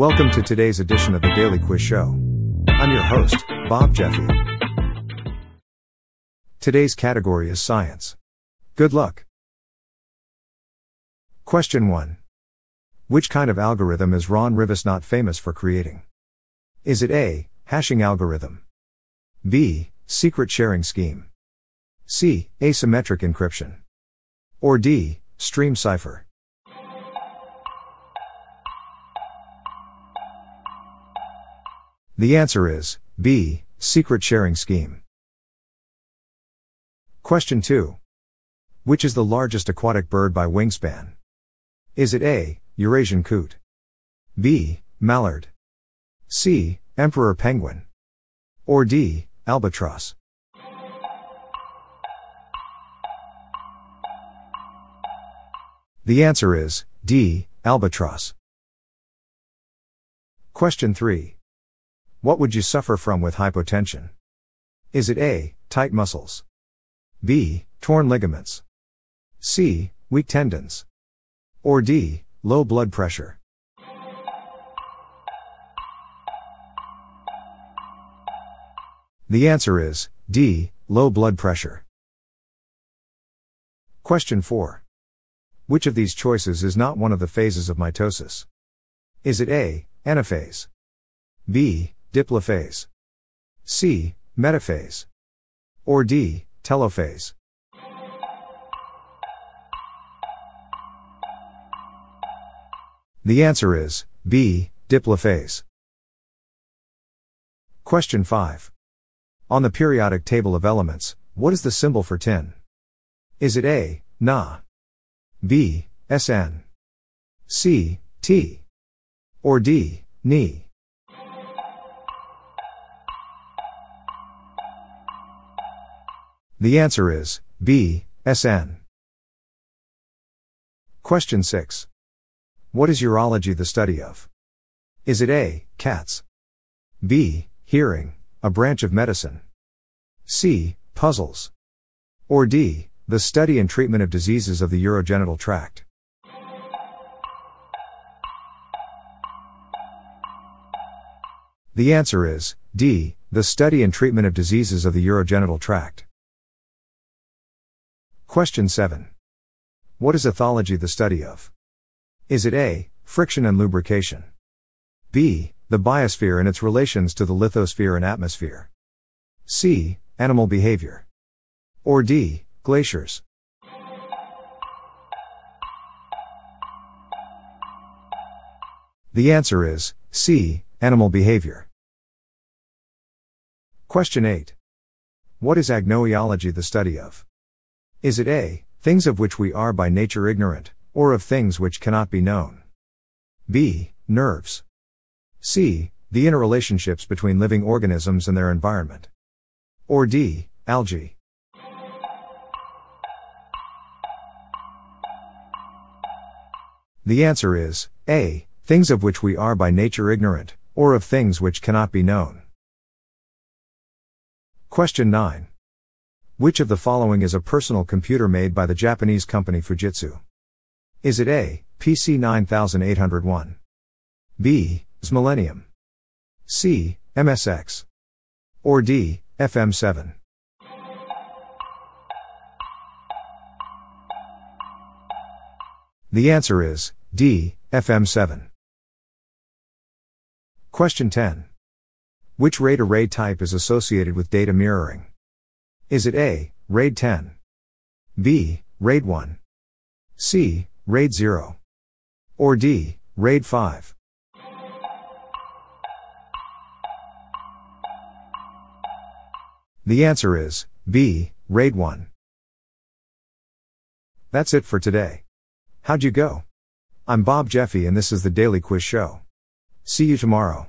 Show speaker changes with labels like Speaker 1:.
Speaker 1: Welcome to today's edition of the Daily Quiz Show. I'm your host, Bob Jeffy. Today's category is science. Good luck. Question 1. Which kind of algorithm is Ron Rivest not famous for creating? Is it A. Hashing algorithm? B. Secret sharing scheme? C. Asymmetric encryption? Or D. Stream cipher? The answer is B. Secret sharing scheme. Question 2. Which is the largest aquatic bird by wingspan? Is it A. Eurasian coot? B. Mallard? C. Emperor penguin? Or D. Albatross? The answer is D. Albatross. Question 3. What would you suffer from with hypotension? Is it A. Tight muscles? B. Torn ligaments? C. Weak tendons? Or D. Low blood pressure? The answer is D. Low blood pressure. Question 4. Which of these choices is not one of the phases of mitosis? Is it A. Anaphase? B. Diplophase. C. Metaphase. Or D. Telophase. The answer is B. Diplophase. Question 5. On the periodic table of elements, what is the symbol for tin? Is it A. Na? B. Sn? C. T? Or D. Ni? The answer is B, SN. Question 6. What is urology the study of? Is it A, cats? B, hearing, a branch of medicine? C, puzzles? Or D, the study and treatment of diseases of the urogenital tract? The answer is D, the study and treatment of diseases of the urogenital tract. Question 7. What is ethology the study of? Is it A. Friction and lubrication? B. The biosphere and its relations to the lithosphere and atmosphere? C. Animal behavior? Or D. Glaciers? The answer is C. Animal behavior. Question 8. What is agnoeology the study of? Is it A, things of which we are by nature ignorant, or of things which cannot be known? B, nerves. C, the interrelationships between living organisms and their environment? Or D, algae? The answer is A, things of which we are by nature ignorant, or of things which cannot be known. Question 9. Which of the following is a personal computer made by the Japanese company Fujitsu? Is it A, PC 9801? B, Millennium? C, MSX? Or D, FM7? The answer is D, FM7. Question 10. Which RAID array type is associated with data mirroring? Is it A, RAID 10? B, RAID 1? C, RAID 0? Or D, RAID 5? The answer is B, RAID 1. That's it for today. How'd you go? I'm Bob Jeffy and this is the Daily Quiz Show. See you tomorrow.